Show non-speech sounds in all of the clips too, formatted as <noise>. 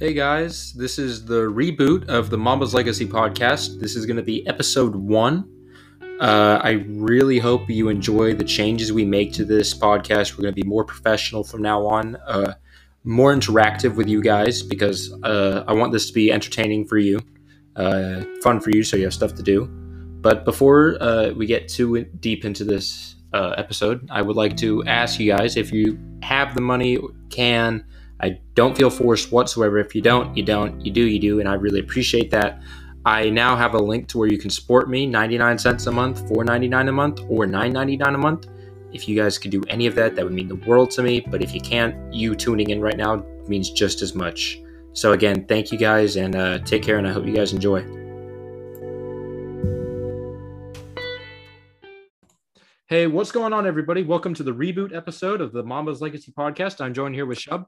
Hey guys, this is the reboot of the Mama's Legacy podcast. This is going to be episode one. Uh, I really hope you enjoy the changes we make to this podcast. We're going to be more professional from now on, uh, more interactive with you guys because uh, I want this to be entertaining for you, uh, fun for you, so you have stuff to do. But before uh, we get too deep into this uh, episode, I would like to ask you guys if you have the money, can I don't feel forced whatsoever. If you don't, you don't. You do, you do. And I really appreciate that. I now have a link to where you can support me 99 cents a month, 4.99 a month, or 9.99 a month. If you guys could do any of that, that would mean the world to me. But if you can't, you tuning in right now means just as much. So, again, thank you guys and uh, take care. And I hope you guys enjoy. Hey, what's going on, everybody? Welcome to the reboot episode of the Mama's Legacy podcast. I'm joined here with Shub.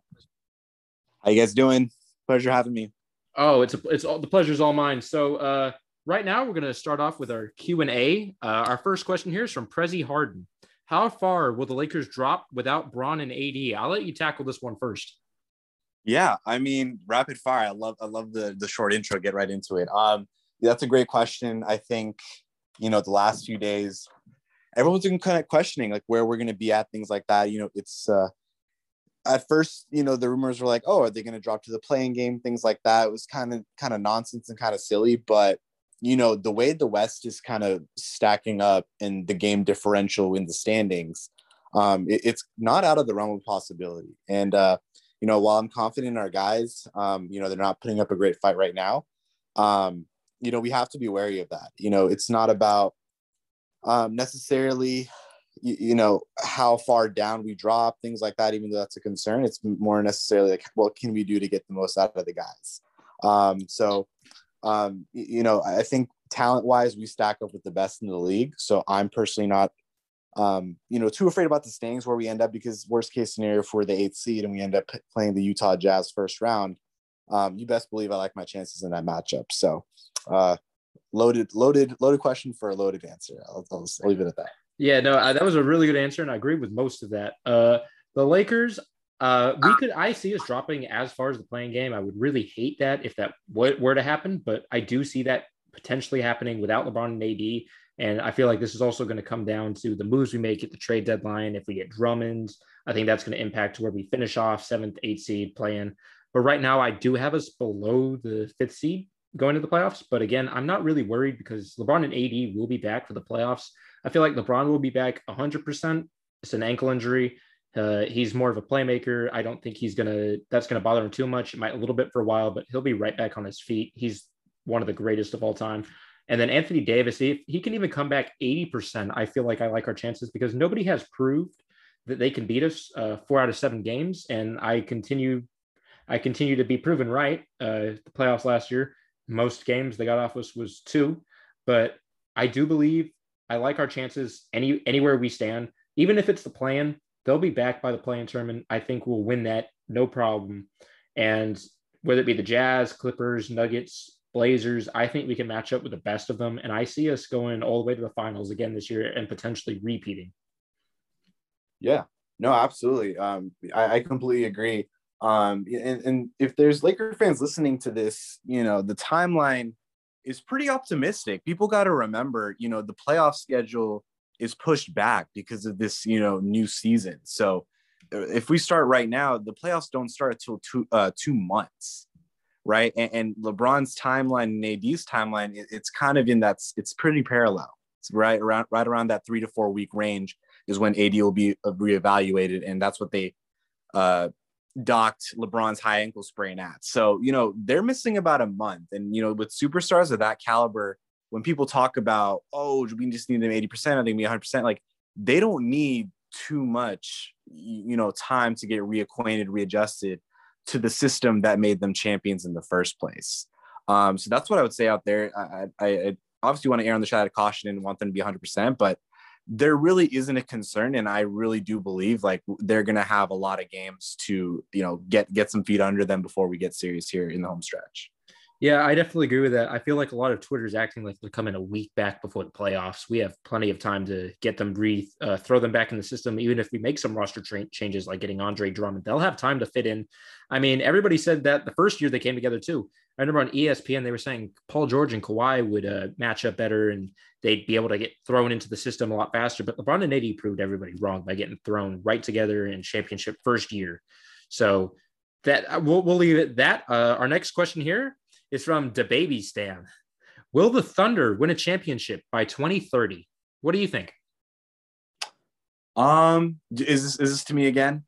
How you guys doing? Pleasure having me. Oh, it's a, it's all the pleasure's all mine. So uh, right now we're going to start off with our Q and A. Uh, our first question here is from Prezi Harden. How far will the Lakers drop without Bron and AD? I'll let you tackle this one first. Yeah, I mean, rapid fire. I love I love the the short intro. Get right into it. Um, that's a great question. I think you know the last few days, everyone's been kind of questioning like where we're going to be at things like that. You know, it's uh, at first, you know, the rumors were like, oh, are they going to drop to the play-in game? Things like that. It was kind of kind of nonsense and kind of silly. But you know, the way the West is kind of stacking up in the game differential in the standings, um, it, it's not out of the realm of possibility. And uh, you know, while I'm confident in our guys, um, you know, they're not putting up a great fight right now. Um, you know, we have to be wary of that. You know, it's not about um, necessarily you, you, know how far down we drop things like that even though that's a concern it's more necessarily like what can we do to get the most out of the guys? Um, so um, you know i think talent wise we stack up with the best in the league. So i'm personally not um, you know too afraid about the standings where we end up because worst case scenario for the eighth seed and we end up playing the utah jazz first round um, you best believe i like my chances in that matchup. So uh, loaded loaded loaded question for a loaded answer. I'll, I'll, I'll leave it at that yeah, no, I, that was a really good answer, and I agree with most of that. Uh, the Lakers, uh, we could I see us dropping as far as the play-in game. I would really hate that if that were to happen, but I do see that potentially happening without LeBron and AD. And I feel like this is also going to come down to the moves we make at the trade deadline. If we get Drummond, I think that's going to impact where we finish off seventh, eighth seed playing. But right now, I do have us below the fifth seed going to the playoffs. But again, I'm not really worried because LeBron and AD will be back for the playoffs. I feel like LeBron will be back 100%. It's an ankle injury. Uh, he's more of a playmaker. I don't think he's gonna. That's gonna bother him too much. It might a little bit for a while, but he'll be right back on his feet. He's one of the greatest of all time. And then Anthony Davis, if he can even come back 80%, I feel like I like our chances because nobody has proved that they can beat us uh, four out of seven games. And I continue, I continue to be proven right. Uh, the playoffs last year, most games they got off us was two, but I do believe I like our chances any anywhere we stand, even if it's the plan. They'll be back by the play-in tournament. I think we'll win that no problem. And whether it be the Jazz, Clippers, Nuggets, Blazers, I think we can match up with the best of them. And I see us going all the way to the finals again this year and potentially repeating. Yeah, no, absolutely. Um, I, I completely agree. Um, and, and if there's Laker fans listening to this, you know, the timeline is pretty optimistic. People got to remember, you know, the playoff schedule is pushed back because of this, you know, new season. So uh, if we start right now, the playoffs don't start until two uh, two months, right? And, and LeBron's timeline and AD's timeline, it, it's kind of in that it's pretty parallel. It's right around right around that three to four week range is when AD will be uh, reevaluated, and that's what they uh, docked LeBron's high ankle sprain at. So, you know, they're missing about a month. And, you know, with superstars of that caliber, when people talk about, oh, we just need them 80%, I think we 100%, like they don't need too much, you know, time to get reacquainted, readjusted to the system that made them champions in the first place. Um, so that's what I would say out there. I, I, I obviously want to err on the side of caution and want them to be 100%, but there really isn't a concern and i really do believe like they're going to have a lot of games to you know get get some feet under them before we get serious here in the home stretch Yeah, I definitely agree with that. I feel like a lot of Twitter is acting like they're coming a week back before the playoffs. We have plenty of time to get them breathe, uh, throw them back in the system. Even if we make some roster tra- changes, like getting Andre Drummond, they'll have time to fit in. I mean, everybody said that the first year they came together too. I remember on ESPN they were saying Paul George and Kawhi would uh, match up better, and they'd be able to get thrown into the system a lot faster. But LeBron and AD proved everybody wrong by getting thrown right together in championship first year. So that uh, we'll, we'll leave it that. Uh, our next question here is from the baby Stan. Will the Thunder win a championship by 2030? What do you think? Um, is this is this to me again?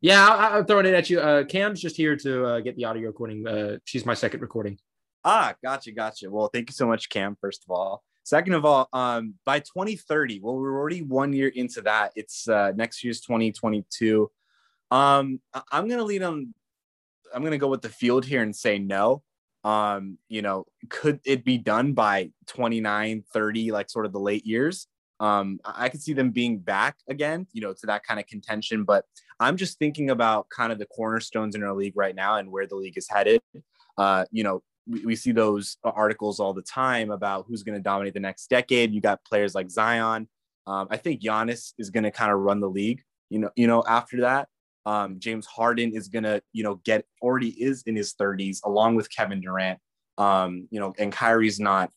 Yeah, I, am throwing it at you. Uh, Cam's just here to uh, get the audio recording. Uh, she's my second recording. Ah, gotcha, gotcha. Well, thank you so much, Cam. First of all, second of all, um, by 2030, well, we're already one year into that. It's uh, next year's 2022. Um, I'm gonna lead on. I'm gonna go with the field here and say no um you know could it be done by 29 30 like sort of the late years? Um i could see them being back again you know to that kind of contention but i'm just thinking about kind of the cornerstones in our league right now and where the league is headed. Uh you know we, we see those articles all the time about who's going to dominate the next decade. You got players like zion. Um, i think Giannis is going to kind of run the league you know you know after that um, James Harden is gonna, you know, get already is in his 30s along with Kevin Durant. Um, you know, and Kyrie's not,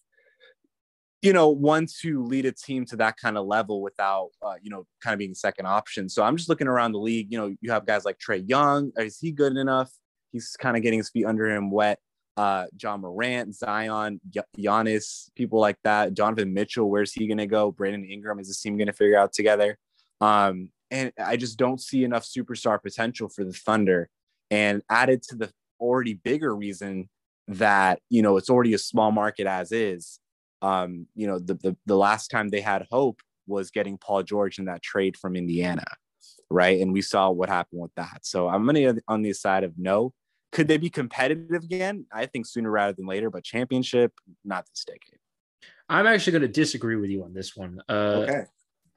you know, one to lead a team to that kind of level without, uh, you know, kind of being second option. So I'm just looking around the league. You know, you have guys like Trae Young. Is he good enough? He's kind of getting his feet under him wet. Uh, Ja Morant, Zion, Giannis, people like that. Donovan Mitchell, where's he to go? Brandon Ingram, is this team to figure out together? Um, and I just don't see enough superstar potential for the Thunder. And added to the already bigger reason that you know it's already a small market as is. Um, you know, the, the the last time they had hope was getting Paul George in that trade from Indiana, right? And we saw what happened with that. So I'm gonna on the side of no. Could they be competitive again? I think sooner rather than later, but championship, not this decade. I'm actually going to disagree with you on this one. Uh, okay.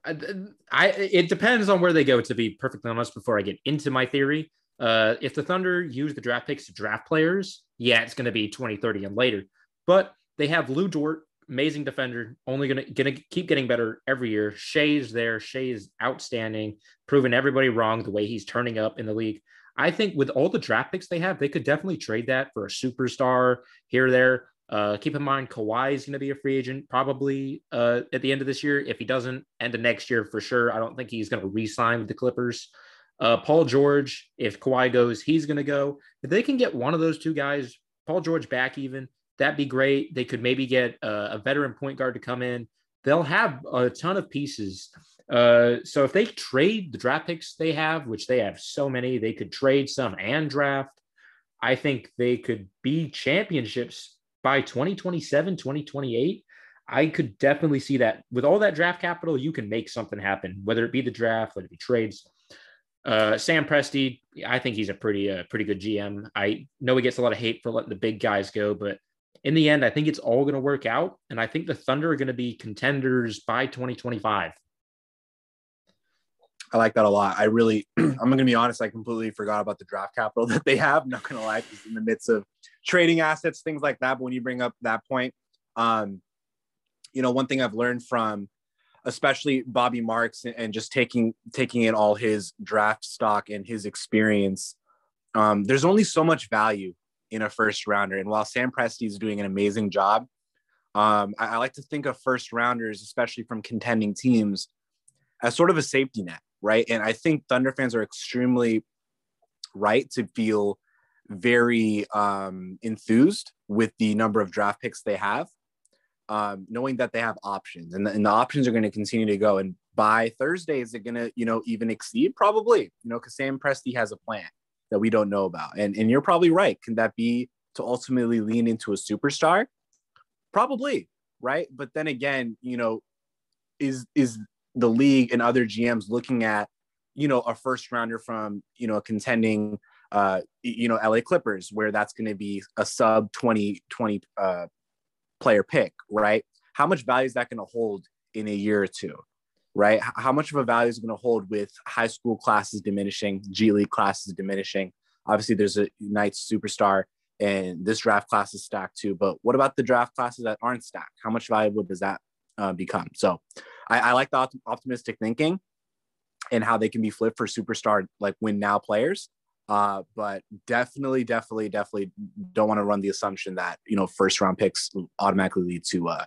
I, it depends on where they go. To be perfectly honest, before I get into my theory, uh, if the Thunder use the draft picks to draft players, yeah, it's going to be 2030 and later. But they have Lu Dort, amazing defender, only going to going to keep getting better every year. Shai's there. Shai is outstanding, proving everybody wrong the way he's turning up in the league. I think with all the draft picks they have, they could definitely trade that for a superstar here there. Uh, keep in mind, Kawhi is going to be a free agent probably uh, at the end of this year. If he doesn't, end of next year for sure. I don't think he's going to re-sign with the Clippers. Uh, Paul George, if Kawhi goes, he's going to go. If they can get one of those two guys, Paul George back even, that'd be great. They could maybe get a, a veteran point guard to come in. They'll have a ton of pieces. Uh, so if they trade the draft picks they have, which they have so many, they could trade some and draft. I think they could be championships by 2027, 2028, I could definitely see that with all that draft capital, you can make something happen, whether it be the draft, whether it be trades. Uh, Sam Presti, I think he's a pretty, uh, pretty good GM. I know he gets a lot of hate for letting the big guys go, but in the end, I think it's all going to work out. And I think the Thunder are going to be contenders by 2025. I like that a lot. I really, <clears throat> I'm <clears throat> going to be honest, I completely forgot about the draft capital <laughs> that they have. I'm not going to lie, because in the midst of trading assets, things like that. But when you bring up that point, um, you know, one thing I've learned from especially Bobby Marks and just taking taking in all his draft stock and his experience, um, there's only so much value in a first rounder. And while Sam Presti is doing an amazing job, um, I, I like to think of first rounders, especially from contending teams, as sort of a safety net right? And I think Thunder fans are extremely right to feel very um, enthused with the number of draft picks they have, um, knowing that they have options and the, and the options are going to continue to go. And by Thursday, is it going to, you know, even exceed? Probably, you know, because Sam Presti has a plan that we don't know about. And, and you're probably right. Can that be to ultimately lean into a superstar? Probably, right? But then again, you know, is is the league and other GMs looking at, you know, a first rounder from, you know, a contending, uh, you know, LA Clippers, where that's going to be a sub 20, 20 uh, player pick, right? How much value is that going to hold in a year or two, right? How much of a value is going to hold with high school classes diminishing, G League classes diminishing? Obviously, there's a Knights superstar and this draft class is stacked too. But what about the draft classes that aren't stacked? How much valuable does that uh, become? So I, I like the op- optimistic thinking and how they can be flipped for superstar like win now players. Uh, but definitely, definitely, definitely don't want to run the assumption that you know first round picks automatically lead to uh,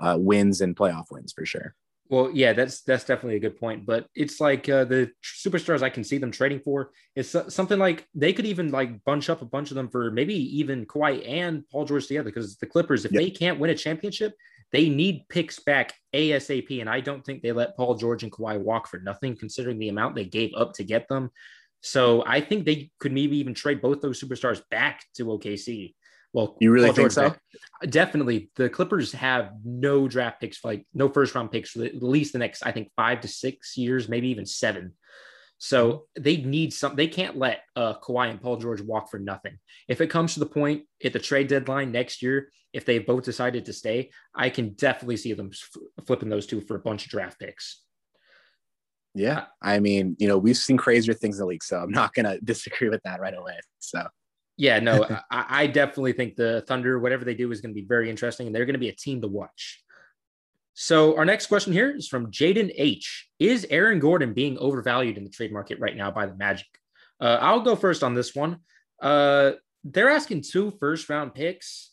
uh, wins and playoff wins for sure. Well, yeah, that's that's definitely a good point. But it's like uh, the superstars I can see them trading for is something like they could even like bunch up a bunch of them for maybe even Kawhi and Paul George together. Because the Clippers, if yep. they can't win a championship, they need picks back ASAP. And I don't think they let Paul George and Kawhi walk for nothing, considering the amount they gave up to get them. So I think they could maybe even trade both those superstars back to OKC. Well, you really think so? Definitely. The Clippers have no draft picks, like no first round picks for at least the next, I think, five to six years, maybe even seven. So they need some. They can't let uh, Kawhi and Paul George walk for nothing. If it comes to the point at the trade deadline next year, if they both decided to stay, I can definitely see them flipping those two for a bunch of draft picks. Yeah, I mean, you know, we've seen crazier things in the league, so I'm not gonna <laughs> disagree with that right away. So yeah, no, <laughs> I, I, definitely think the Thunder, whatever they do, is going to be very interesting, and they're going to be a team to watch. So our next question here is from Jaden H. Is Aaron Gordon being overvalued in the trade market right now by the Magic? Uh, I'll go first on this one. Uh, they're asking two first round picks.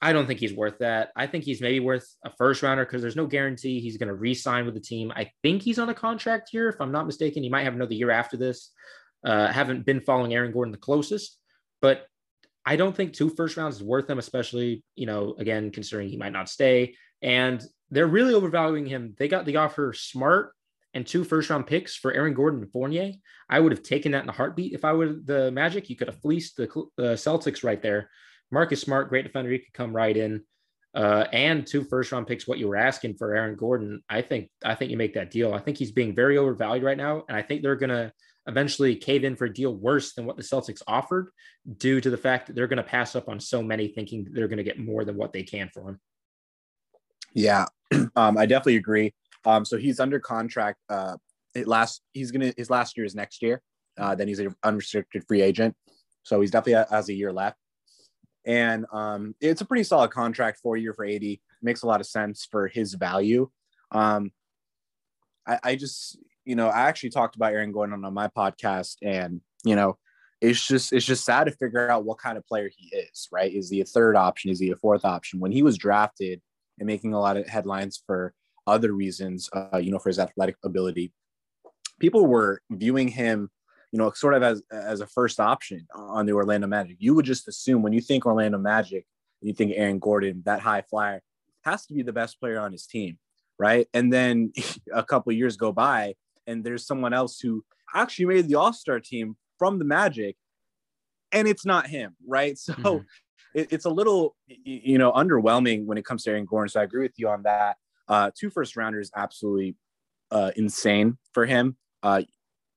I don't think he's worth that. I think he's maybe worth a first rounder because there's no guarantee he's going to re-sign with the team. I think he's on a contract here, if I'm not mistaken. He might have another year after this. Uh, haven't been following Aaron Gordon the closest, but I don't think two first rounds is worth him, especially, you know, again, considering he might not stay. And they're really overvaluing him. They got the offer smart and two first round picks for Aaron Gordon and Fournier. I would have taken that in a heartbeat if I were the Magic. You could have fleeced the, the Celtics right there. Marcus Smart, great defender, he could come right in. Uh, and two first round picks, what you were asking for Aaron Gordon. I think I think you make that deal. I think he's being very overvalued right now, and I think they're gonna eventually cave in for a deal worse than what the Celtics offered due to the fact that they're to pass up on so many thinking they're to get more than what they can for him. Yeah, <clears throat> um, I definitely agree. Um, so he's under contract. Uh, it last he's gonna his last year is next year. Uh, then he's an unrestricted free agent, so he's definitely has a year left. And um, it's a pretty solid contract, four year for 80. Makes a lot of sense for his value. Um, I, I just you know, I actually talked about Aaron Gordon on on my podcast, and you know, it's just it's just sad to figure out what kind of player he is. Right? Is he a third option? Is he a fourth option? When he was drafted and making a lot of headlines for other reasons, uh, you know, for his athletic ability, people were viewing him, you know, sort of as as a first option on the Orlando Magic. You would just assume when you think Orlando Magic, you think Aaron Gordon, that high flyer, has to be the best player on his team, right? And then <laughs> a couple years go by, and there's someone else who actually made the All Star team from the Magic, and it's not him, right? <laughs> So mm-hmm. It, it's a little, you know, underwhelming when it comes to Aaron Gordon. So I agree with you on that. Uh, two first rounders, absolutely uh, insane for him. Uh,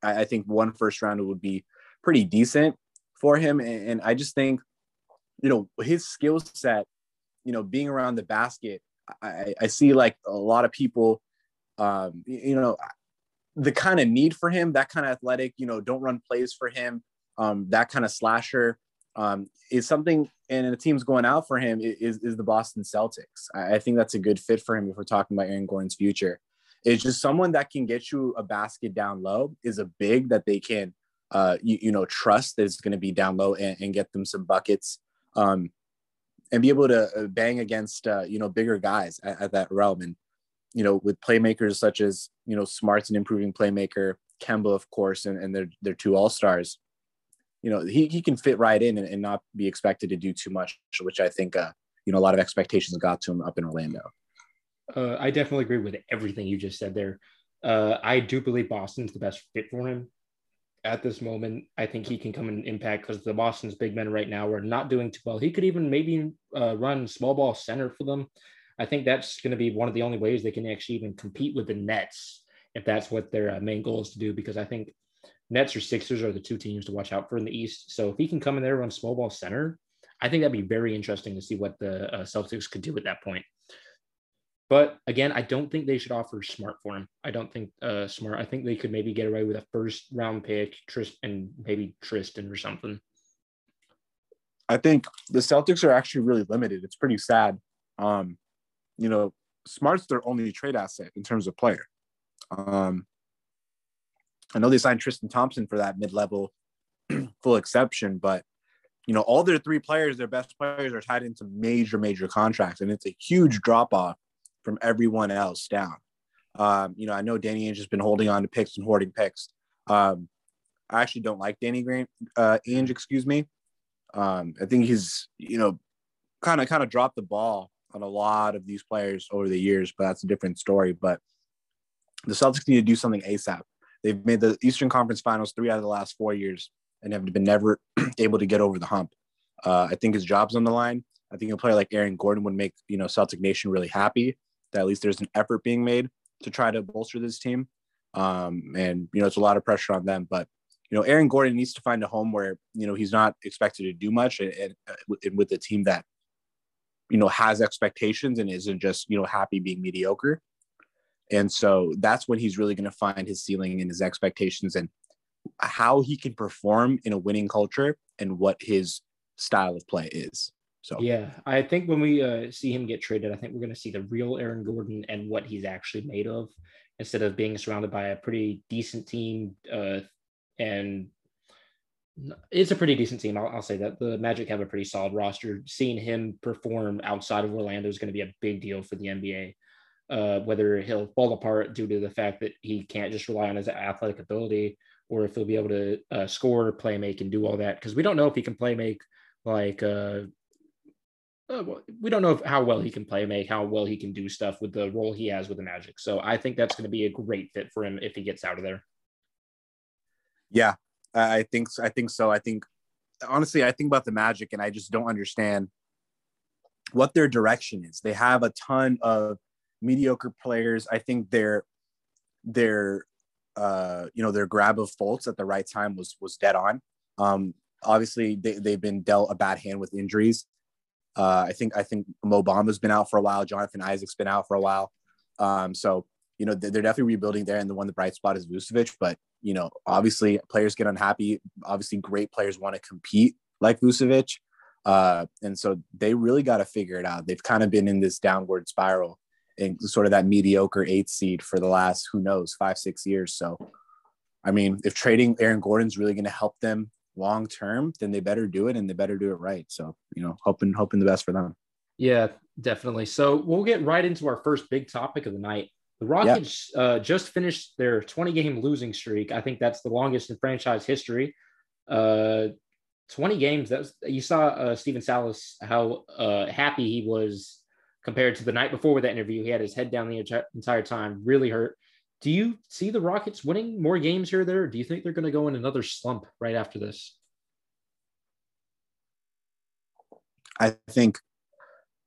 I, I, think one first rounder would be pretty decent for him, and, and I just think, you know, his skill set, you know, being around the basket, I, I see like a lot of people um, you know, the kind of need for him, that kind of athletic, you know, don't run plays for him, um, that kind of slasher um, is something, and the team's going out for him is, is the Boston Celtics. I, I think that's a good fit for him if we're talking about Aaron Gordon's future. It's just someone that can get you a basket down low is a big that they can, uh, you, you know, trust is going to be down low and, and, get them some buckets. Um, and be able to uh, bang against uh, you know bigger guys at, at that realm and you know, with playmakers such as, you know, Smart's an improving playmaker, Kemba, of course, and, and they're, they're two all-stars, you know, he, he can fit right in and, and not be expected to do too much, which I think, uh, you know, a lot of expectations got to him up in Orlando. Uh, I definitely agree with everything you just said there. Uh, I do believe Boston's the best fit for him at this moment. I think he can come and impact because the Boston's big men right now are not doing too well. He could even maybe uh, run small ball center for them. I think that's going to be one of the only ways they can actually even compete with the Nets if that's what their uh, main goal is to do. Because I think Nets or Sixers are the two teams to watch out for in the East. So if he can come in there run small ball center, I think that'd be very interesting to see what the uh, Celtics could do at that point. But again, I don't think they should offer Smart for him. I don't think uh, Smart. I think they could maybe get away with a first round pick, Trist, and maybe Tristan or something. I think the Celtics are actually really limited. It's pretty sad. Um, you know, Smart's their only trade asset in terms of player. Um, I know they signed Tristan Thompson for that mid-level <clears throat> full exception, but you know, all their three players, their best players, are tied into major, major contracts, and it's a huge drop off from everyone else down. Um, you know, I know Danny Ainge has been holding on to picks and hoarding picks. Um, I actually don't like Danny Green, uh, Ainge, excuse me. Um, I think he's, you know, kind of kind of dropped the ball on a lot of these players over the years, but that's a different story. But the Celtics need to do something ASAP. They've made the Eastern Conference Finals three out of the last four years and have been never <clears throat> able to get over the hump. Uh, I think his job's on the line. I think a player like Aaron Gordon would make you know Celtic Nation really happy that at least there's an effort being made to try to bolster this team. Um, and you know it's a lot of pressure on them, but you know Aaron Gordon needs to find a home where you know he's not expected to do much, and, and, and with a team that you know has expectations and isn't just you know happy being mediocre. And so that's when he's really going to find his ceiling and his expectations and how he can perform in a winning culture and what his style of play is. So yeah, I think when we uh, see him get traded, I think we're going to see the real Aaron Gordon and what he's actually made of, instead of being surrounded by a pretty decent team. Uh, and it's a pretty decent team. I'll, I'll, say that the Magic have a pretty solid roster. Seeing him perform outside of Orlando is going to be a big deal for the NBA. Uh, whether he'll fall apart due to the fact that he can't just rely on his athletic ability, or if he'll be able to uh, score, play make, and do all that, because we don't know if he can play make like uh, uh, we don't know if, how well he can play make, how well he can do stuff with the role he has with the Magic. So I think that's going to be a great fit for him if he gets out of there. Yeah, I think I think so. I think honestly, I think about the Magic, and I just don't understand what their direction is. They have a ton of mediocre players. I think their their uh, you know their grab of Fultz at the right time was was dead on. Um, obviously, they, they've been dealt a bad hand with injuries. Uh, I think I think Mo Bamba's been out for a while. Jonathan Isaac's been out for a while. Um, so you know they're definitely rebuilding there, and the one the bright spot is Vucevic. But you know, obviously players get unhappy. Obviously, great players want to compete like Vucevic, uh, and so they really got to figure it out. They've kind of been in this downward spiral and sort of that mediocre eighth seed for the last who knows five six years. So, I mean, if trading Aaron Gordon's really going to help them long term, then they better do it and they better do it right. So, you know, hoping hoping the best for them. Yeah, definitely. So we'll get right into our first big topic of the night. The Rockets uh, just finished their 20 game losing streak. I think that's the longest in franchise history. Uh, 20 games. That's you saw uh, Stephen Silas how uh, happy he was compared to the night before with that interview. He had his head down the entire time, really hurt. Do you see the Rockets winning more games here or there? do you think they're going to go in another slump right after this? I think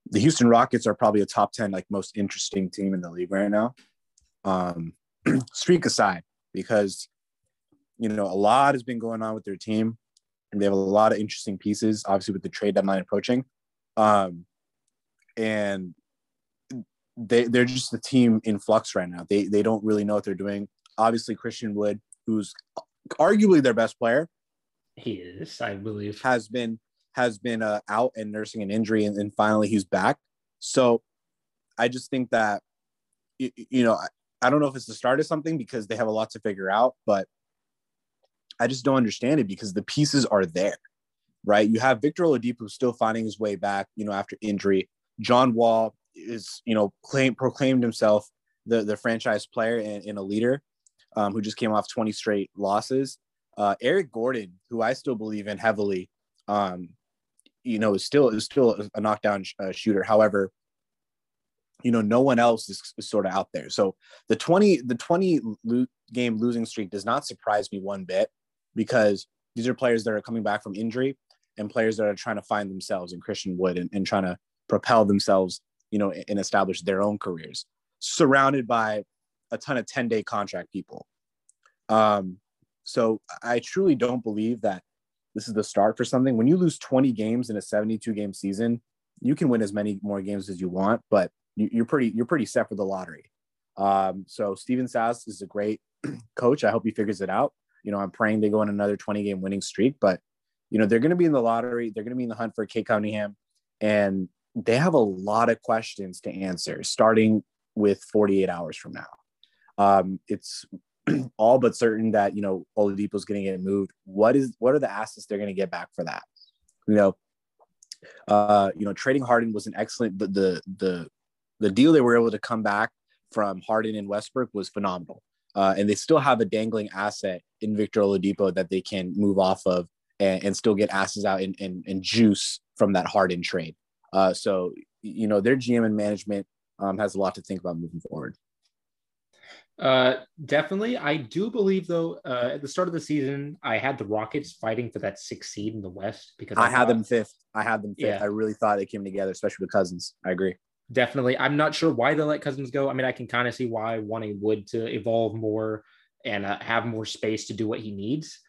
the Houston Rockets are probably a top 10 like most interesting team in the league right now. Um, <clears throat> streak aside, because you know a lot has been going on with their team, and they have a lot of interesting pieces. Obviously, with the trade deadline approaching, um, and they they're just a team in flux right now. They they don't really know what they're doing. Obviously, Christian Wood, who's arguably their best player, he is, I believe, has been has been uh, out and nursing an injury, and, and finally he's back. So, I just think that you, you know I, I don't know if it's the start of something because they have a lot to figure out, but I just don't understand it because the pieces are there, right? You have Victor Oladipo still finding his way back, you know, after injury. John Wall is you know claim proclaimed himself the the franchise player and, and a leader um, who just came off 20 straight losses. Uh, Eric Gordon, who I still believe in heavily, um, you know, is still is still a knockdown sh- uh, shooter. However, you know, no one else is, is, sort of out there. So the 20 the 20 lo- game losing streak does not surprise me one bit because these are players that are coming back from injury and players that are trying to find themselves in Christian Wood and, and trying to propel themselves you know, and establish their own careers, surrounded by a ton of 10 day contract people. Um, so I truly don't believe that this is the start for something. When you lose 20 games in a 72 game season, you can win as many more games as you want, but you, are pretty you're pretty set for the lottery. Um, so Stephen Silas is a great <clears throat> coach. I hope he figures it out. You know, I'm praying they go on another 20 game winning streak, but you know, they're going to be in the lottery. They're going to be in the hunt for Cade Cunningham, and they have a lot of questions to answer, starting with 48 hours from now. Um, it's <clears throat> all but certain that you know Oladipo is going to get moved. What is what are the assets they're going to get back for that? You know, uh, you know, trading Harden was an excellent, but the the the deal they were able to come back from Harden and Westbrook was phenomenal. Uh, and they still have a dangling asset in Victor Oladipo that they can move off of and, and still get asses out and, and, and juice from that Harden trade. Uh, so, you know, their GM and management um, has a lot to think about moving forward. Uh, definitely. I do believe, though, uh, at the start of the season, I had the Rockets fighting for that sixth seed in the West because I, I had them fifth. I had them fifth. Yeah. I really thought they came together, especially with Cousins. I agree. Definitely. I'm not sure why they let Cousins go. I mean, I can kind of see why wanting Wood to evolve more and uh, have more space to do what he needs.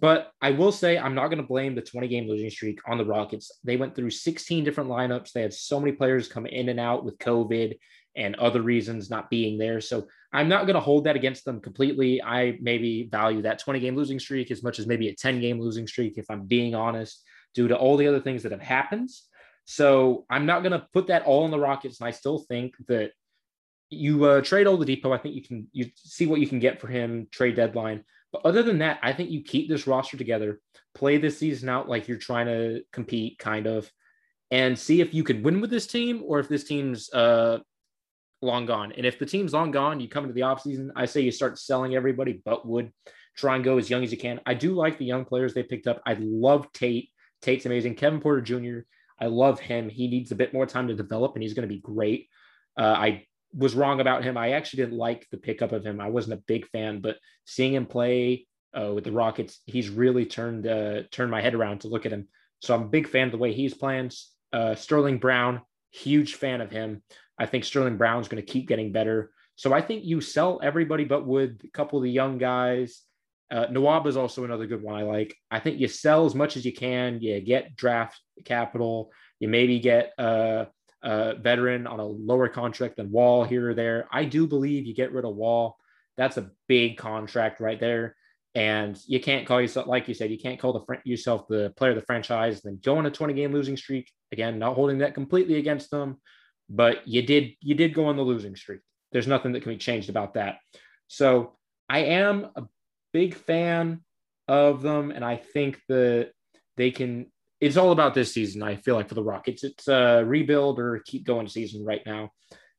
But I will say I'm not going to blame the 20 game losing streak on the Rockets. They went through 16 different lineups. They had so many players come in and out with COVID and other reasons not being there. So I'm not going to hold that against them completely. I maybe value that 20 game losing streak as much as maybe a 10 game losing streak, if I'm being honest, due to all the other things that have happened. So I'm not going to put that all on the Rockets. And I still think that you uh, trade Oladipo. I think you can you see what you can get for him trade deadline. But other than that, I think you keep this roster together, play this season out like you're trying to compete, kind of, and see if you can win with this team or if this team's uh, long gone. And if the team's long gone, you come into the offseason, I say you start selling everybody but Wood. Try and go as young as you can. I do like the young players they picked up. I love Tate. Tate's amazing. Kevin Porter Jr. I love him. He needs a bit more time to develop, and he's going to be great. Uh, I was wrong about him. I actually didn't like the pickup of him. I wasn't a big fan, but seeing him play uh, with the Rockets, he's really turned uh, turned my head around to look at him. So I'm a big fan of the way he's playing. Uh, Sterling Brown, huge fan of him. I think Sterling Brown's going to keep getting better. So I think you sell everybody but with a couple of the young guys. Uh, Nwaba is also another good one I like. I think you sell as much as you can. You get draft capital. You maybe get a, a veteran on a lower contract than Wall here or there. I do believe you get rid of Wall. That's a big contract right there. And you can't call yourself, like you said, you can't call the yourself the player of the franchise. Then go on a 20 game losing streak. Again, not holding that completely against them, but you did you did go on the losing streak. There's nothing that can be changed about that. So I am a big fan of them, and I think that they can. It's all about this season. I feel like for the Rockets, it's a rebuild or keep going season right now,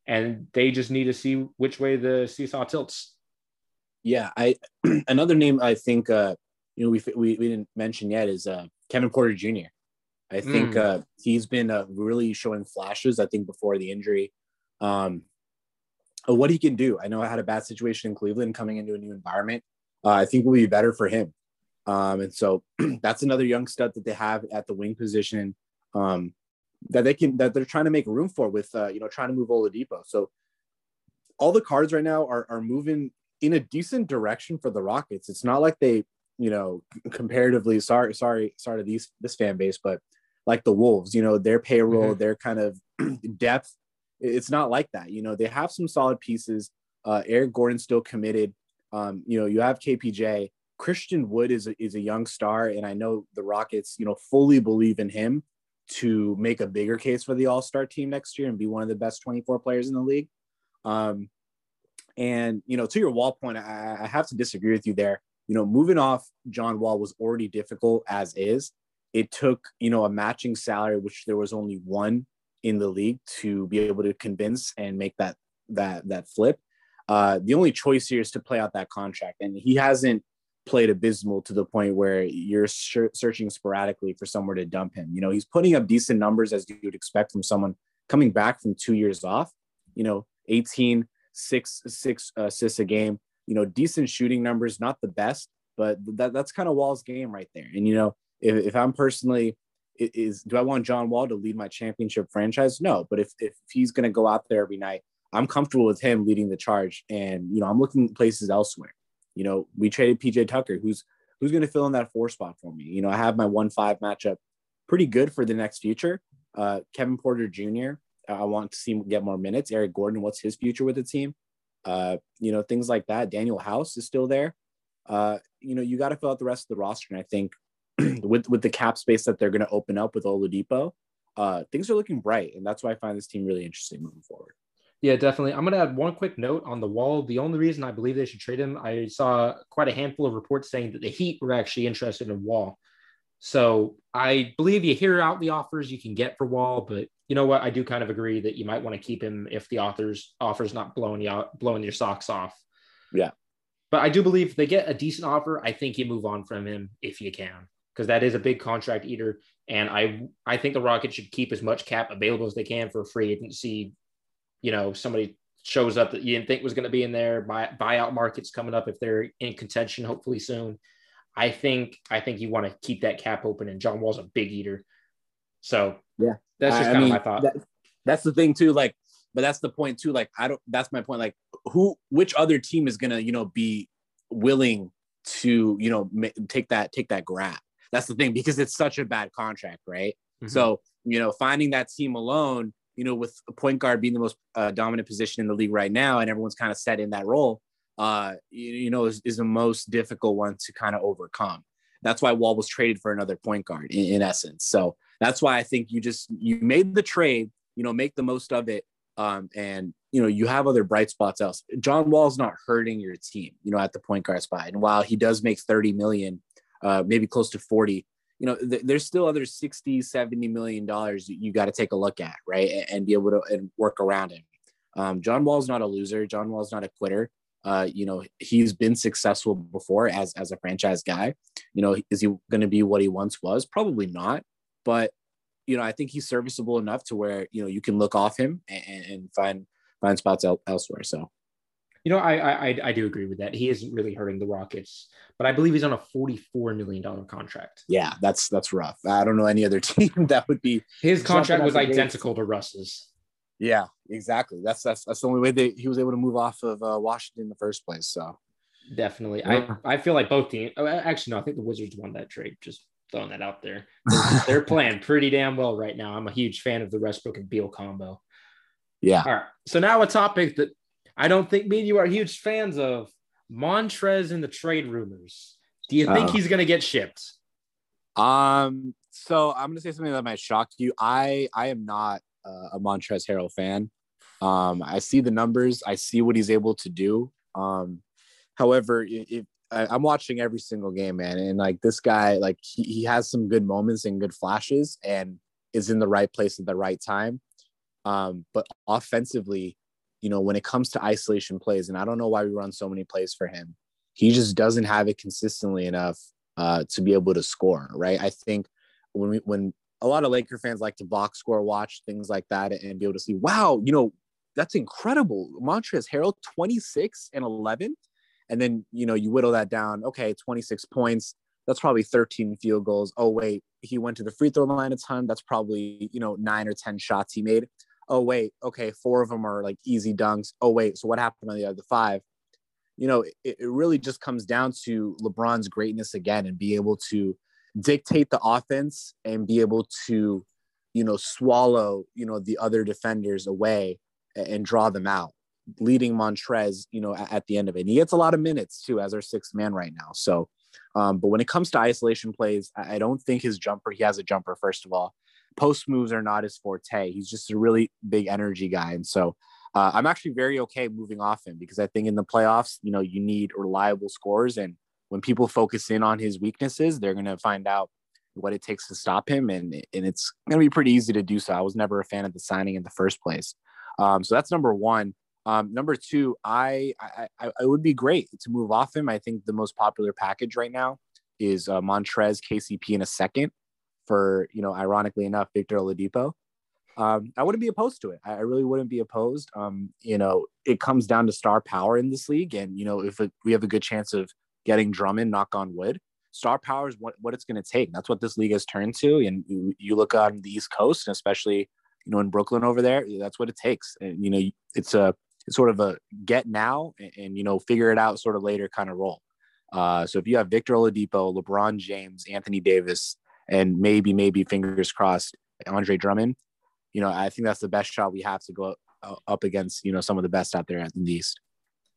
and they just need to see which way the seesaw tilts. Yeah, I <clears throat> another name I think uh, you know we, we we didn't mention yet is uh, Kevin Porter Jr. I think mm. uh, he's been uh, really showing flashes. I think before the injury, um, what he can do. I know I had a bad situation in Cleveland coming into a new environment. Uh, I think will be better for him. Um, and so <clears throat> that's another young stud that they have at the wing position um, that they can that they're trying to make room for with uh, you know trying to move Oladipo. So all the cards right now are are moving in a decent direction for the Rockets. It's not like they you know comparatively sorry sorry sorry to these this fan base, but like the Wolves, you know, their payroll, mm-hmm. their kind of <clears throat> depth, it's not like that. You know, they have some solid pieces. Uh, Eric Gordon still committed. Um, you know, you have KPJ. Christian Wood is a, is a young star, and I know the Rockets, you know, fully believe in him to make a bigger case for the All Star team next year and be one of the best 24 players in the league. Um, and you know, to your Wall point, I, I have to disagree with you there. You know, moving off John Wall was already difficult as is it took you know a matching salary which there was only one in the league to be able to convince and make that that that flip uh, the only choice here is to play out that contract and he hasn't played abysmal to the point where you're searching sporadically for somewhere to dump him you know he's putting up decent numbers as you would expect from someone coming back from two years off you know 18 six six assists a game you know decent shooting numbers not the best but that, that's kind of wall's game right there and you know if, if I'm personally is do I want John Wall to lead my championship franchise? No, but if if he's going to go out there every night, I'm comfortable with him leading the charge. And you know, I'm looking places elsewhere. You know, we traded PJ Tucker, who's who's going to fill in that four spot for me. You know, I have my one five matchup pretty good for the next future. Uh, Kevin Porter Jr. I want to see him get more minutes. Eric Gordon, what's his future with the team? Uh, you know, things like that. Danuel House is still there. Uh, you know, you got to fill out the rest of the roster. And I think <clears throat> with with the cap space that they're going to open up with Oladipo, uh, things are looking bright, and that's why I find this team really interesting moving forward. Yeah, definitely. I'm going to add one quick note on the wall. The only reason I believe they should trade him, I saw quite a handful of reports saying that the Heat were actually interested in Wall. So I believe you hear out the offers you can get for Wall, but you know what? I do kind of agree that you might want to keep him if the author's offer's not blowing you out, blowing your socks off. Yeah. But I do believe if they get a decent offer, I think you move on from him if you can, because that is a big contract eater. And I I think the Rockets should keep as much cap available as they can for free agency you know somebody shows up that you didn't think was going to be in there. Buy, buyout markets coming up if they're in contention, hopefully soon. I think I think you want to keep that cap open, and John Wall's a big eater. So yeah, that's just I, kind I mean, of my thought. That, that's the thing too. Like, but that's the point too. Like, I don't. That's my point. Like, who, which other team is gonna, you know, be willing to, you know, ma- take that take that grab? That's the thing because it's such a bad contract, right? Mm-hmm. So you know, finding that team alone you know, with a point guard being the most uh, dominant position in the league right now, and everyone's kind of set in that role, uh, you, you know, is, is, the most difficult one to kind of overcome. That's why Wall was traded for another point guard in, in, essence. So that's why I think you just you made the trade, you know, make the most of it, um, and you know you have other bright spots else. John Wall's not hurting your team, you know, at the point guard spot, and while he does make thirty million, uh, maybe close to forty you know, th- there's still other 60, 70 million dollars you got to take a look at, right? And, and, be able to and work around him. Um, John Wall's not a loser. John Wall's not a quitter. Uh, you know, he's been successful before as as a franchise guy. You know, is he going to be what he once was? Probably not. But you know, I think he's serviceable enough to where you know you can look off him and, and find find spots el- elsewhere. So you know, I, I I do agree with that. He isn't really hurting the Rockets, but I believe he's on a forty-four million dollar contract. Yeah, that's that's rough. I don't know any other <laughs> team that would be. His contract was identical to Russ's. Yeah, exactly. That's that's that's the only way that he was able to move off of uh, Washington in the first place. So definitely, yeah. I I feel like both teams. Oh, actually, no, I think the Wizards won that trade. Just throwing that out there. They're, <laughs> they're playing pretty damn well right now. I'm a huge fan of the Westbrook and Beal combo. Yeah. All right. So now a topic that I don't think me and you are huge fans of Montrez in the trade rumors. Do you think uh, he's going to get shipped? Um, so I'm going to say something that might shock you. I I am not uh, a Montrez Harrell fan. Um, I see the numbers. I see what he's able to do. Um, however, if I, am watching every single game, man, and like this guy, like he, he has some good moments and good flashes, and is in the right place at the right time. Um, but offensively, you know, when it comes to isolation plays, and I don't know why we run so many plays for him, he just doesn't have it consistently enough uh, to be able to score, right? I think when we, when a lot of Laker fans like to box score watch things like that and be able to see, wow, you know, that's incredible. Montrezl Harrell, 26 and 11. And then, you know, you whittle that down. Okay, 26 points. That's probably 13 field goals. Oh, wait, he went to the free throw line a ton. That's probably, you know, nine or 10 shots he made oh wait okay four of them are like easy dunks. Oh wait so what happened on the other five? You know it, it really just comes down to lebron's greatness again and be able to dictate the offense and be able to you know swallow you know the other defenders away and draw them out leading montrez you know at, at the end of it. And he gets a lot of minutes too as our sixth man right now. So um, but when it comes to isolation plays I, I don't think his jumper he has a jumper first of all post moves are not his forte. He's just a really big energy guy. And so uh, I'm actually very okay moving off him because I think in the playoffs, you know, you need reliable scores. And when people focus in on his weaknesses, they're going to find out what it takes to stop him. And, and it's going to be pretty easy to do so. I was never a fan of the signing in the first place. Um, so that's number one. Um, number two, I, I, I would be great to move off him. I think the most popular package right now is uh, Montrez, KCP in a second for, you know, ironically enough, Victor Oladipo. Um, I wouldn't be opposed to it. I really wouldn't be opposed. Um, you know, it comes down to star power in this league. And, you know, if it, we have a good chance of getting Drummond, knock on wood, star power is what, what it's going to take. That's what this league has turned to. And you, you look on the East Coast, and especially, you know, in Brooklyn over there, that's what it takes. And, you know, it's a, it's sort of a get now and, and you know, figure it out sort of later kind of role. Uh, so if you have Victor Oladipo, LeBron James, Anthony Davis, and maybe, maybe fingers crossed, Andre Drummond. You know, I think that's the best shot we have to go up against, you know, some of the best out there in the East.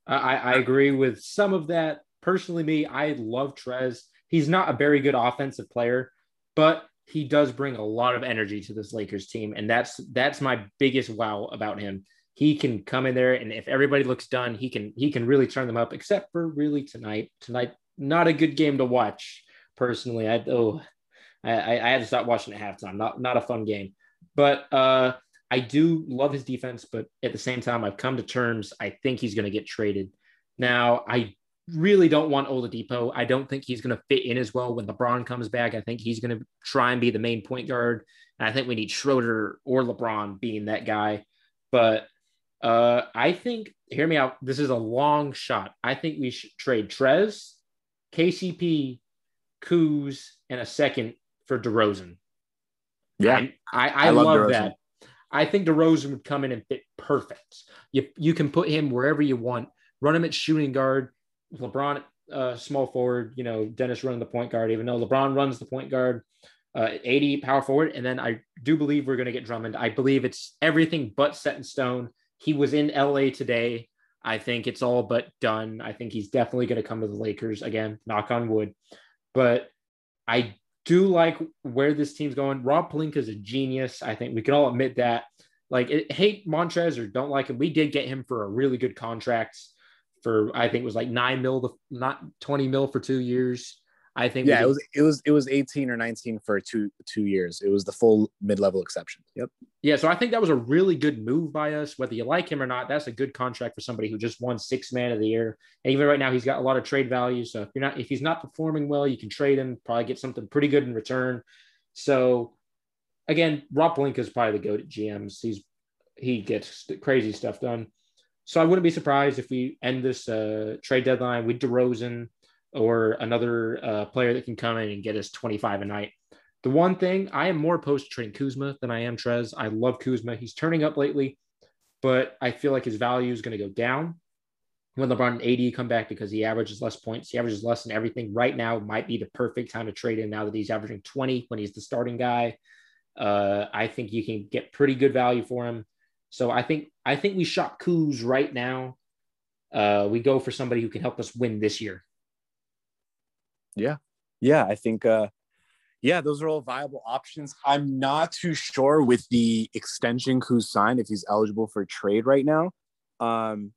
I, I agree with some of that. Personally, me, I love Trez. he's not a very good offensive player, but he does bring a lot of energy to this Lakers team, and that's that's my biggest wow about him. He can come in there, and if everybody looks done, he can he can really turn them up. Except for really tonight, tonight not a good game to watch personally. I oh, I, I had to stop watching at halftime. Not not a fun game, but uh, I do love his defense. But at the same time, I've come to terms. I think he's going to get traded. Now I really don't want Oladipo. I don't think he's going to fit in as well when LeBron comes back. I think he's going to try and be the main point guard. And I think we need Schroeder or LeBron being that guy. But uh, I think, hear me out. This is a long shot. I think we should trade Trez, KCP, Kuz, and a second for DeRozan. Yeah, I, I, I, I love, love that. I think DeRozan would come in and fit perfect. You you can put him wherever you want. Run him at shooting guard LeBron, uh, small forward, you know, Dennis running the point guard, even though LeBron runs the point guard, uh, AD power forward. And then I do believe we're going to get Drummond. I believe it's everything but set in stone. He was in LA today. I think it's all but done. I think he's definitely going to come to the Lakers again, knock on wood. But I do like where this team's going. Rob Pelinka is a genius. I think we can all admit that. Like, it, hate Montrez or don't like him. We did get him for a really good contract for I think it was like nine mil, to, not twenty mil for two years. I think. Yeah, it was it was it was eighteen or nineteen for two two years. It was the full mid level exception. Yep. Yeah, so I think that was a really good move by us. Whether you like him or not, that's a good contract for somebody who just won six man of the year. And even right now, he's got a lot of trade value. So if you're not if he's not performing well, you can trade him, probably get something pretty good in return. So again, Rob Pelinka is probably the goat at GMs. He's he gets crazy stuff done. So I wouldn't be surprised if we end this uh, trade deadline with DeRozan or another uh, player that can come in and get us 25 a night. The one thing I am more opposed to trading Kuzma than I am Trez. I love Kuzma. He's turning up lately, but I feel like his value is going to go down when LeBron and AD come back because he averages less points. He averages less than everything. Right now might be the perfect time to trade him now that he's averaging 20 when he's the starting guy. Uh, I think you can get pretty good value for him. So I think I think we shop Kuz right now. Uh, we go for somebody who can help us win this year. Yeah, yeah, I think. Uh, yeah, those are all viable options. I'm not too sure with the extension Kuz signed if he's eligible for trade right now. Um,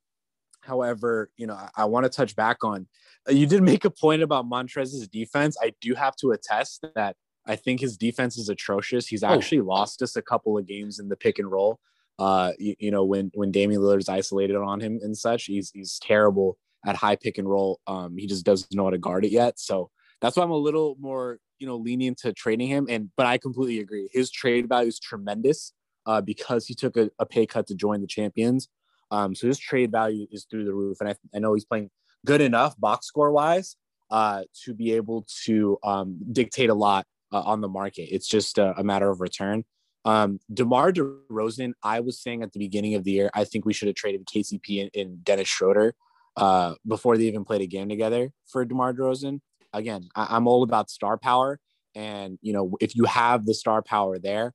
however, you know, I, I want to touch back on. Uh, you did make a point about Montrez's defense. I do have to attest that I think his defense is atrocious. He's oh. actually oh. lost us a couple of games in the pick and roll uh, you, you, know, when when Damian Lillard is isolated on him and such, he's he's terrible at high pick and roll. Um, he just doesn't know how to guard it yet. So that's why I'm a little more, you know, lenient to trading him. And but I completely agree. His trade value is tremendous uh, because he took a, a pay cut to join the champions. Um, so his trade value is through the roof. And I, I know he's playing good enough box score wise uh, to be able to um, dictate a lot uh, on the market. It's just a, a matter of return. Um, DeMar DeRozan, I was saying at the beginning of the year, I think we should have traded KCP and, and Dennis Schroeder uh, before they even played a game together for DeMar DeRozan. Again, I, I'm all about star power. And, you know, if you have the star power there,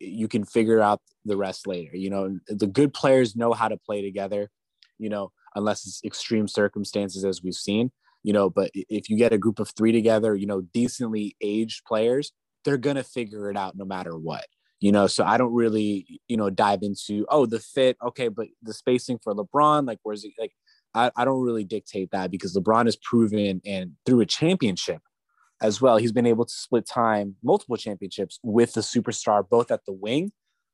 you can figure out the rest later. You know, the good players know how to play together, you know, unless it's extreme circumstances as we've seen, you know, but if you get a group of three together, you know, decently aged players, they're to figure it out no matter what you know so i don't really you know dive into oh the fit okay but the spacing for lebron like where's it like I, I don't really dictate that because lebron has proven and through a championship as well he's been able to split time multiple championships with the superstar both at the wing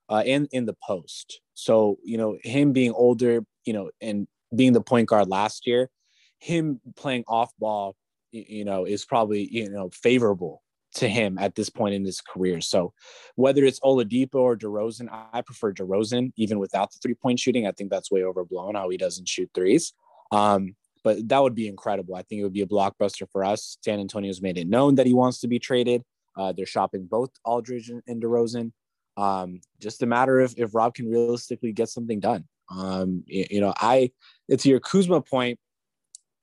uh, and in the post so you know him being older you know and being the point guard last year him playing off ball you know is probably you know favorable to him at this point in his career. So whether it's Oladipo or DeRozan, I prefer DeRozan even without the three point shooting. I think that's way overblown how he doesn't shoot threes. Um, but that would be incredible. I think it would be a blockbuster for us. San Antonio's made it known that he wants to be traded. Uh, they're shopping both Aldridge and DeRozan. Um, just a matter of if Rob can realistically get something done. Um, you, you know, I it's your Kuzma point.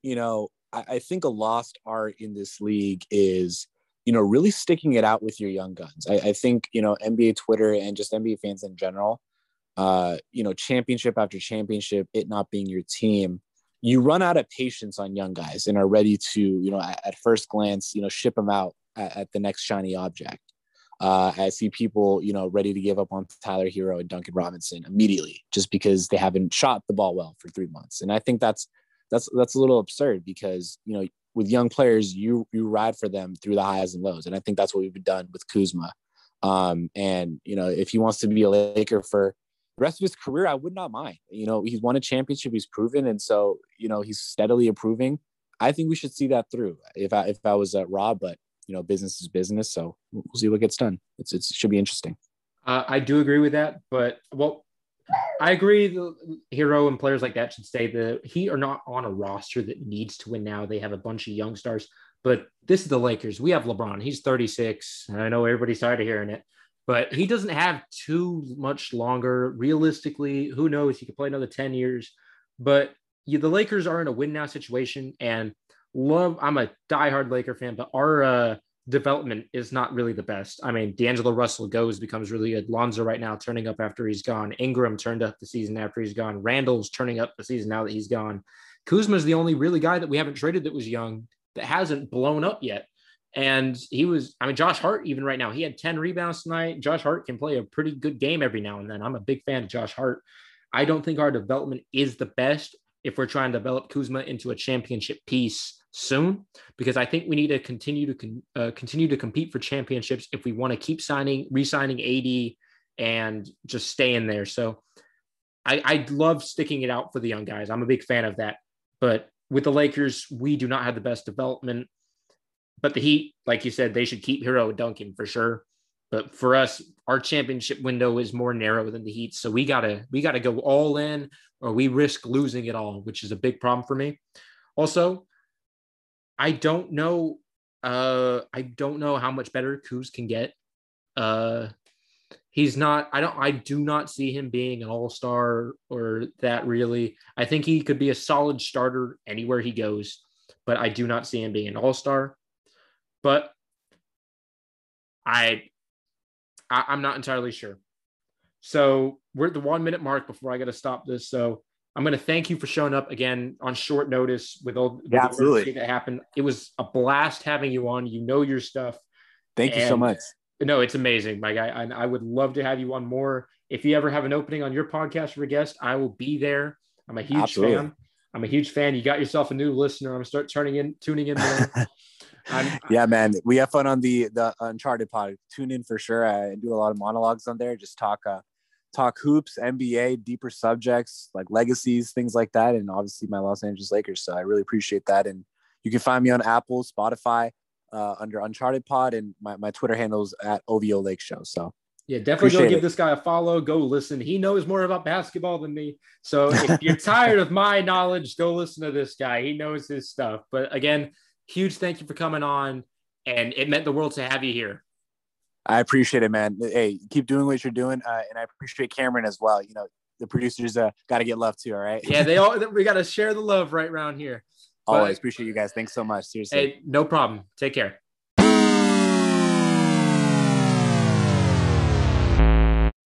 You know, I, I think a lost art in this league is you know, really sticking it out with your young guns. I, I think, you know, NBA Twitter and just NBA fans in general, uh, you know, championship after championship, it not being your team, you run out of patience on young guys and are ready to, you know, at, at first glance, you know, ship them out at, at the next shiny object. Uh, I see people, you know, ready to give up on Tyler Herro and Duncan Robinson immediately just because they haven't shot the ball well for three months. And I think that's that's that's a little absurd because you know with young players you you ride for them through the highs and lows, and I think that's what we've done with Kuzma. Um, and you know if he wants to be a Laker for rest of his career, I would not mind. You know he's won a championship, he's proven, and so you know he's steadily improving. I think we should see that through. If I if I was uh, Rob, but you know, business is business. So we'll see what gets done. It's, it should be interesting. Uh, I do agree with that, but well, I agree. The Herro and players like that should stay. The Heat are not on a roster that needs to win now. They have a bunch of young stars, but this is the Lakers. We have LeBron. He's 36. I know everybody's tired of hearing it, but he doesn't have too much longer. Realistically, who knows? He could play another 10 years, but the Lakers are in a win now situation, and love. I'm a diehard Laker fan, but our uh, development is not really the best. I mean, D'Angelo Russell goes becomes really good. Lonzo right now turning up after he's gone. Ingram turned up the season after he's gone. Randle's turning up the season now that he's gone. Kuzma's the only really guy that we haven't traded that was young that hasn't blown up yet. And he was, I mean, Josh Hart, even right now, he had 10 rebounds tonight. Josh Hart can play a pretty good game every now and then. I'm a big fan of Josh Hart. I don't think our development is the best if we're trying to develop Kuzma into a championship piece soon because I think we need to continue to con- uh, continue to compete for championships if we want to keep signing, re-signing AD and just stay in there. So I, I love sticking it out for the young guys. I'm a big fan of that. But with the Lakers, we do not have the best development. But the Heat, like you said, they should keep Herro Duncan for sure. But for us, our championship window is more narrow than the Heat, so we gotta we gotta go all in, or we risk losing it all, which is a big problem for me. Also, I don't know. Uh, I don't know how much better Kuz can get. Uh, he's not. I don't. I do not see him being an all star or that really. I think he could be a solid starter anywhere he goes, but I do not see him being an all star. But I, I, I'm not entirely sure. So we're at the one minute mark before I got to stop this. So I'm going to thank you for showing up again on short notice with all yeah, absolutely that happened. It was a blast having you on. You know your stuff. Thank and, you so much. No, it's amazing, my guy. And I would love to have you on more. If you ever have an opening on your podcast for a guest, I will be there. I'm a huge absolutely. fan. I'm a huge fan. You got yourself a new listener. I'm gonna start turning in, tuning in more. <laughs> yeah, man, we have fun on the the Uncharted pod. Tune in for sure. I do a lot of monologues on there. Just talk uh, talk hoops, NBA, deeper subjects like legacies, things like that, and obviously my Los Angeles Lakers. So I really appreciate that. And you can find me on Apple, Spotify, uh, under Uncharted Pod, and my, my Twitter handles at OVO Lake Show. So yeah, definitely appreciate go give it. this guy a follow. Go listen. He knows more about basketball than me. So if you're <laughs> tired of my knowledge, go listen to this guy. He knows his stuff. But again, huge thank you for coming on, and it meant the world to have you here. I appreciate it, man. Hey, keep doing what you're doing, uh, and I appreciate Cameron as well. You know, the producers uh, got to get love too. All right. Yeah, they <laughs> all we got to share the love right around here. Always but, appreciate you guys. Thanks so much. Seriously. Hey, no problem. Take care.